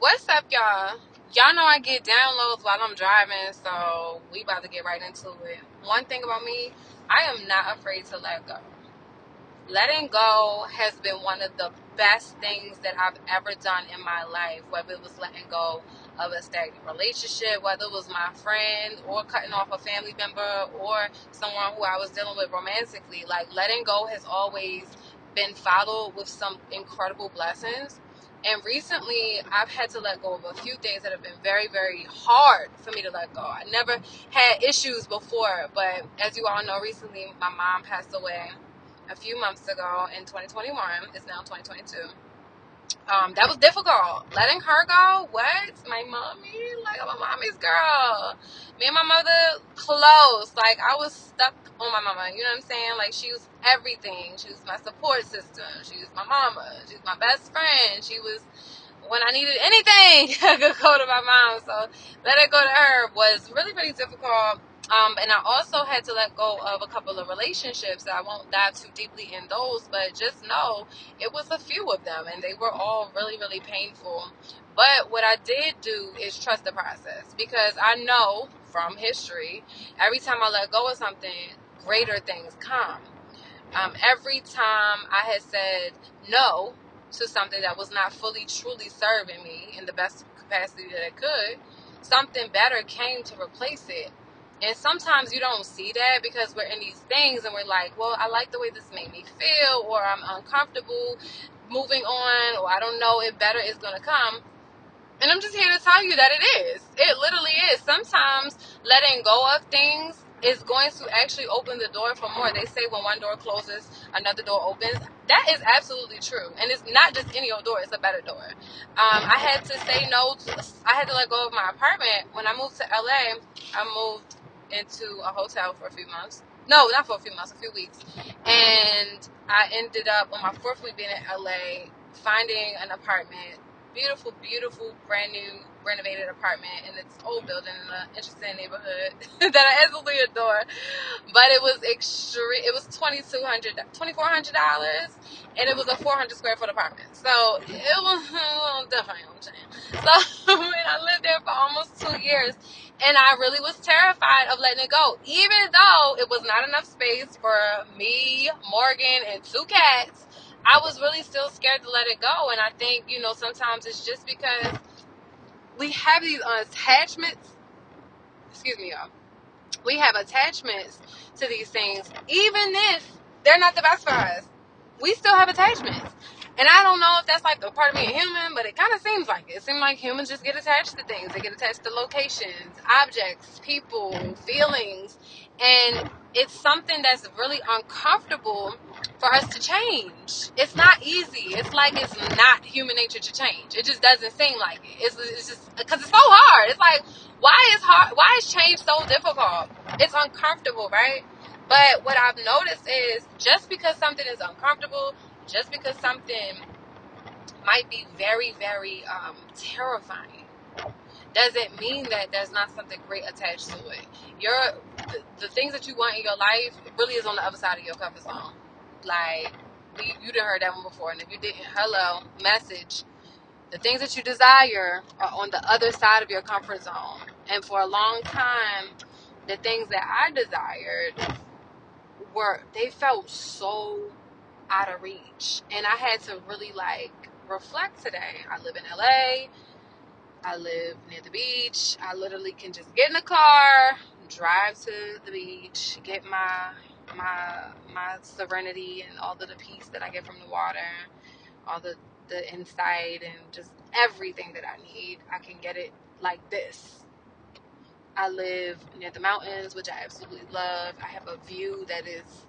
What's up, y'all? Y'all know I get downloads while I'm driving, so we about to get right into it. One thing about me, I am not afraid to let go. Letting go has been one of the best things that I've ever done in my life, whether it was letting go of a stagnant relationship, whether it was my friend or cutting off a family member or someone who I was dealing with romantically. Like letting go has always been followed with some incredible blessings. And recently, I've had to let go of a few things that have been very, very hard for me to let go. I never had issues before, but as you all know, recently my mom passed away a few months ago in 2021. It's now 2022. Um, that was difficult. Letting her go, what? My mommy? Like, I'm a mommy's girl. Me and my mother, close. Like, I was stuck on my mama. You know what I'm saying? Like, she was everything. She was my support system. She was my mama. She was my best friend. She was, when I needed anything, I could go to my mom. So, letting go to her was really, really difficult um, and I also had to let go of a couple of relationships. I won't dive too deeply in those, but just know it was a few of them, and they were all really, really painful. But what I did do is trust the process because I know from history, every time I let go of something, greater things come. Um, every time I had said no to something that was not fully, truly serving me in the best capacity that it could, something better came to replace it. And sometimes you don't see that because we're in these things and we're like, well, I like the way this made me feel, or I'm uncomfortable moving on, or I don't know if better is going to come. And I'm just here to tell you that it is. It literally is. Sometimes letting go of things is going to actually open the door for more. They say when one door closes, another door opens. That is absolutely true. And it's not just any old door, it's a better door. Um, I had to say no to, I had to let go of my apartment. When I moved to LA, I moved into a hotel for a few months. No, not for a few months, a few weeks. And I ended up on my fourth week being in LA finding an apartment. Beautiful, beautiful, brand new, renovated apartment in this old building in an interesting neighborhood that I absolutely adore. But it was extreme. It was twenty two hundred, twenty four hundred dollars, and it was a four hundred square foot apartment. So it was definitely. So when I lived there for almost two years, and I really was terrified of letting it go, even though it was not enough space for me, Morgan, and two cats. I was really still scared to let it go. And I think, you know, sometimes it's just because we have these attachments. Excuse me, y'all. We have attachments to these things, even if they're not the best for us. We still have attachments. And I don't know if that's like a part of being human, but it kind of seems like it. It seems like humans just get attached to things. They get attached to locations, objects, people, feelings. And it's something that's really uncomfortable for us to change. It's not easy. It's like it's not human nature to change. It just doesn't seem like it. It's, it's just because it's so hard. It's like, why is hard? Why is change so difficult? It's uncomfortable, right? But what I've noticed is just because something is uncomfortable just because something might be very, very um, terrifying doesn't mean that there's not something great attached to it. Your the, the, things that you want in your life really is on the other side of your comfort zone. Like we, you didn't heard that one before, and if you didn't, hello, message. The things that you desire are on the other side of your comfort zone. And for a long time, the things that I desired were they felt so out of reach. And I had to really like reflect today. I live in LA. I live near the beach. I literally can just get in the car, drive to the beach, get my my my serenity and all of the peace that I get from the water, all the the insight and just everything that I need. I can get it like this. I live near the mountains, which I absolutely love. I have a view that is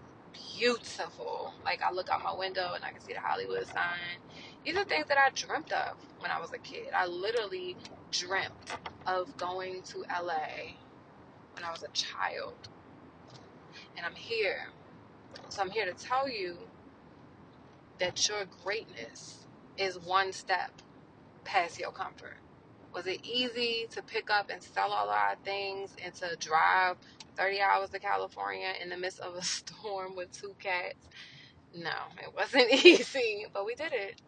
beautiful. Like I look out my window and I can see the Hollywood sign. These are things that I dreamt of when I was a kid. I literally dreamt of going to LA when I was a child. And I'm here. So I'm here to tell you that your greatness is one step past your comfort. Was it easy to pick up and sell all our things and to drive 30 hours to California in the midst of a storm with two cats? No, it wasn't easy, but we did it.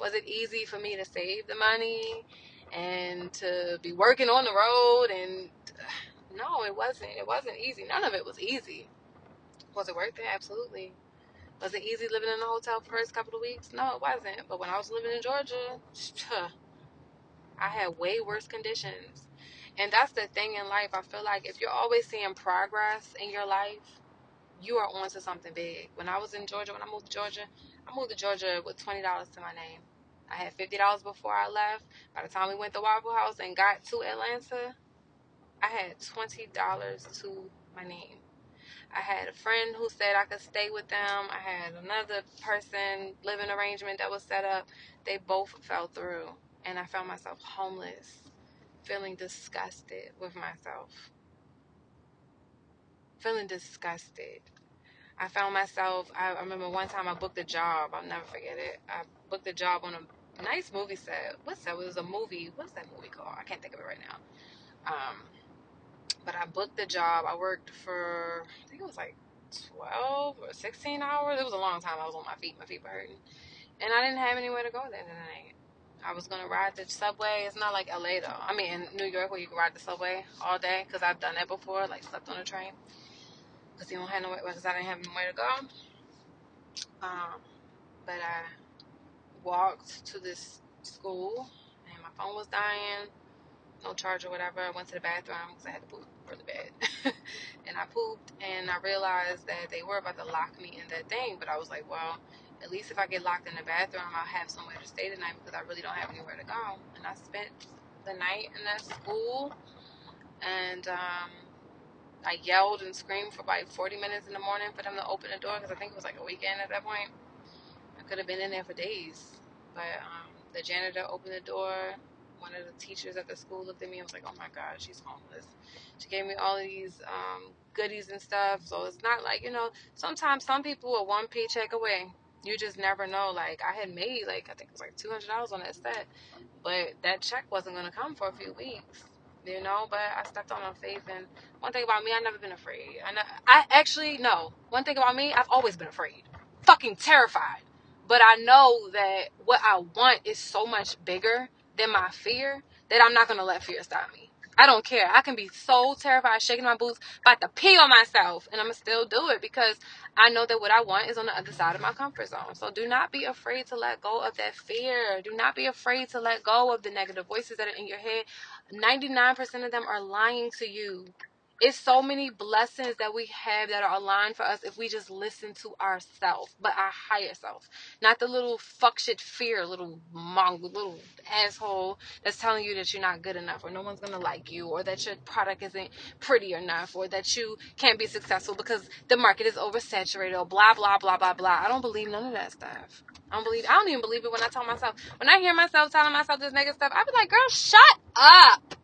Was it easy for me to save the money and to be working on the road and no, it wasn't. It wasn't easy. None of it was easy. Was it worth it? Absolutely. Was it easy living in a hotel for the first couple of weeks? No, it wasn't. But when I was living in Georgia, I had way worse conditions. And that's the thing in life. I feel like if you're always seeing progress in your life, you are on to something big. When I was in Georgia, when I moved to Georgia, I moved to Georgia with $20 to my name. I had $50 before I left. By the time we went to Waffle House and got to Atlanta, I had $20 to my name. I had a friend who said I could stay with them. I had another person living arrangement that was set up. They both fell through, and I found myself homeless, feeling disgusted with myself. Feeling disgusted. I found myself. I, remember one time I booked a job. I'll never forget it. I booked a job on a nice movie set. What's that? It was a movie. What's that movie called? I can't think of it right now. Um, but I booked the job. I worked for I think it was like 12 or 16 hours. It was a long time. I was on my feet. My feet hurting, and I didn't have anywhere to go that night. I was gonna ride the subway. It's not like LA though. I mean, in New York where you can ride the subway all day because I've done that before. Like slept on a train because you don't have nowhere because I didn't have nowhere to go. Um, but I walked to this school and my phone was dying no charge or whatever. I went to the bathroom because I had to poop really bad. and I pooped and I realized that they were about to lock me in that thing. But I was like, well, at least if I get locked in the bathroom, I'll have somewhere to stay tonight because I really don't have anywhere to go. And I spent the night in that school and um, I yelled and screamed for like 40 minutes in the morning for them to open the door because I think it was like a weekend at that point. I could have been in there for days. But um, the janitor opened the door one of the teachers at the school looked at me and was like, "Oh my God, she's homeless." She gave me all of these um, goodies and stuff. So it's not like you know. Sometimes some people are one paycheck away. You just never know. Like I had made like I think it was like two hundred dollars on that set, but that check wasn't gonna come for a few weeks. You know, but I stepped on her faith. And one thing about me, I've never been afraid. I, I actually no. One thing about me, I've always been afraid, fucking terrified. But I know that what I want is so much bigger than my fear that I'm not gonna let fear stop me. I don't care. I can be so terrified, shaking my boots, about to pee on myself, and I'm gonna still do it because I know that what I want is on the other side of my comfort zone. So do not be afraid to let go of that fear. Do not be afraid to let go of the negative voices that are in your head. 99% of them are lying to you. It's so many blessings that we have that are aligned for us if we just listen to ourselves, but our higher self. Not the little fuck shit fear, little mongo, little asshole that's telling you that you're not good enough or no one's gonna like you or that your product isn't pretty enough or that you can't be successful because the market is oversaturated or blah blah blah blah blah. I don't believe none of that stuff. I don't believe I don't even believe it when I tell myself when I hear myself telling myself this negative stuff, I be like, girl, shut up.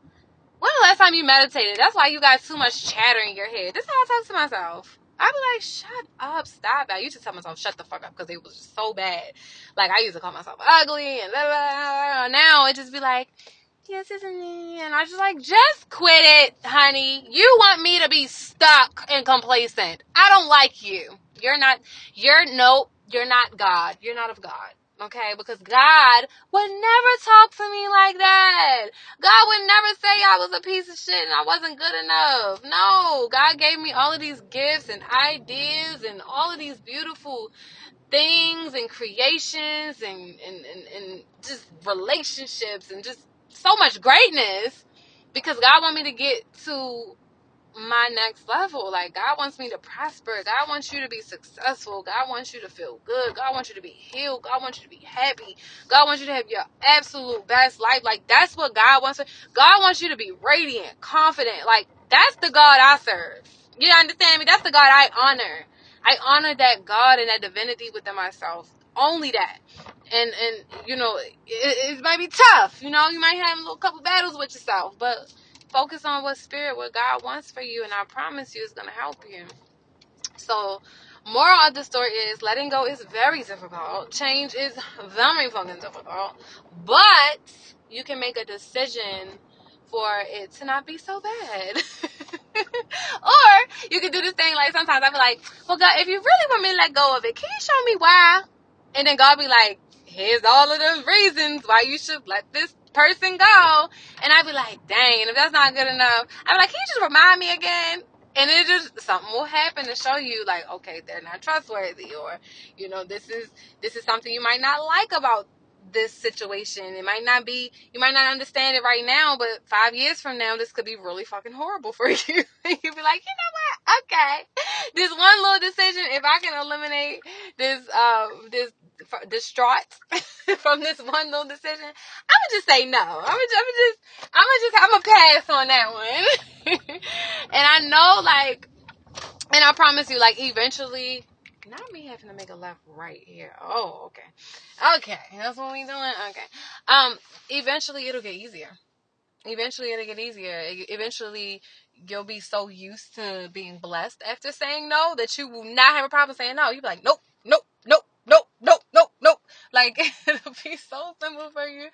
When the last time you meditated? That's why you got too much chatter in your head. This is how I talk to myself. I be like, shut up, stop. I used to tell myself, shut the fuck up, because it was just so bad. Like, I used to call myself ugly and blah, blah, blah. Now it just be like, yes, isn't it? And I just like, just quit it, honey. You want me to be stuck and complacent. I don't like you. You're not, you're, nope, you're not God. You're not of God. Okay, because God would never talk to me. God would never say I was a piece of shit and I wasn't good enough. No, God gave me all of these gifts and ideas and all of these beautiful things and creations and, and, and, and just relationships and just so much greatness because God want me to get to my next level. Like God wants me to prosper. God wants you to be successful. God wants you to feel good. God wants you to be healed. God wants you to be happy. God wants you to have your absolute best life. Like that's what God wants. God wants you to be radiant, confident. Like that's the God I serve. You understand me? That's the God I honor. I honor that God and that divinity within myself. Only that. And and you know, it, it might be tough. You know, you might have a little couple battles with yourself, but focus on what spirit, what God wants for you, and I promise you it's going to help you. So, moral of the story is letting go is very difficult. Change is very fucking difficult. But you can make a decision for it to not be so bad. or you can do this thing like sometimes I'll be like, well, God, if you really want me to let go of it, can you show me why? And then God be like, here's all of the reasons why you should let this person go, and I'd be like, dang, if that's not good enough, I'd be like, can you just remind me again? And it just something will happen to show you like, okay, they're not trustworthy, or you know, this is this is something you might not like about this situation. It might not be, you might not understand it right now, but five years from now, this could be really fucking horrible for you. You'd be like, you know what? Okay. This one little decision, if I can eliminate this, uh, this, distraught from this one little decision, I'm gonna just say no. I'm gonna just, I'm gonna just, I'm gonna pass on that one. and I know, like, and I promise you, like, eventually, not me having to make a left right here. Oh, okay. Okay, that's what we're doing? Okay. Um, eventually it'll get easier. Eventually it'll get easier. Eventually you'll be so used to being blessed after saying no that you will not have a problem saying no. You'll be like, nope, nope, nope, nope, nope, nope, nope. Like it'll be so simple for you.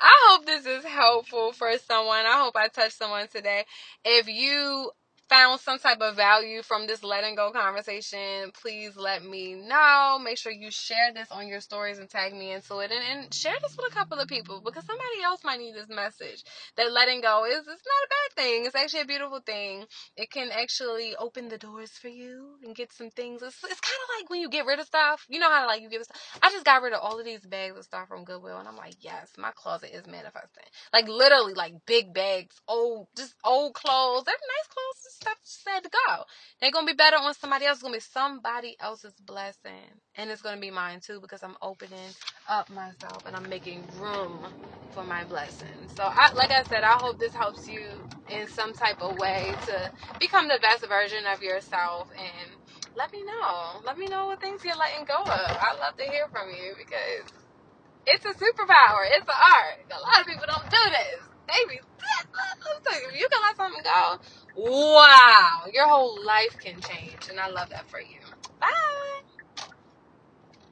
I hope this is helpful for someone. I hope I touched someone today. If you found some type of value from this letting go conversation, please let me know. Make sure you share this on your stories and tag me into it and, and share this with a couple of people because somebody else might need this message. That letting go is it's not a bad thing. It's actually a beautiful thing. It can actually open the doors for you and get some things. It's, it's kind of like when you get rid of stuff. You know how like you give stuff. I just got rid of all of these bags of stuff from Goodwill and I'm like, yes, my closet is manifesting. Like literally like big bags, old, just old clothes. They're nice clothes stuff said to go. They're gonna be better on somebody else. It's gonna be somebody else's blessing, and it's gonna be mine too because I'm opening up myself and I'm making room for my blessing. So, I, like I said, I hope this helps you in some type of way to become the best version of yourself and let me know. Let me know what things you're letting go of. I love to hear from you because it's a superpower. It's an art. A lot of people don't do this. They be, you can let something go wow, your whole life can change. And I love that for you. Bye.